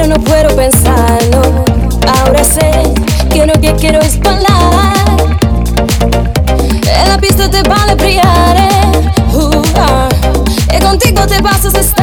pero no puedo pensarlo. Ahora sé que lo que quiero es bailar. En la pista te vale brillar, eh. uh, ah. y contigo te vas a estar.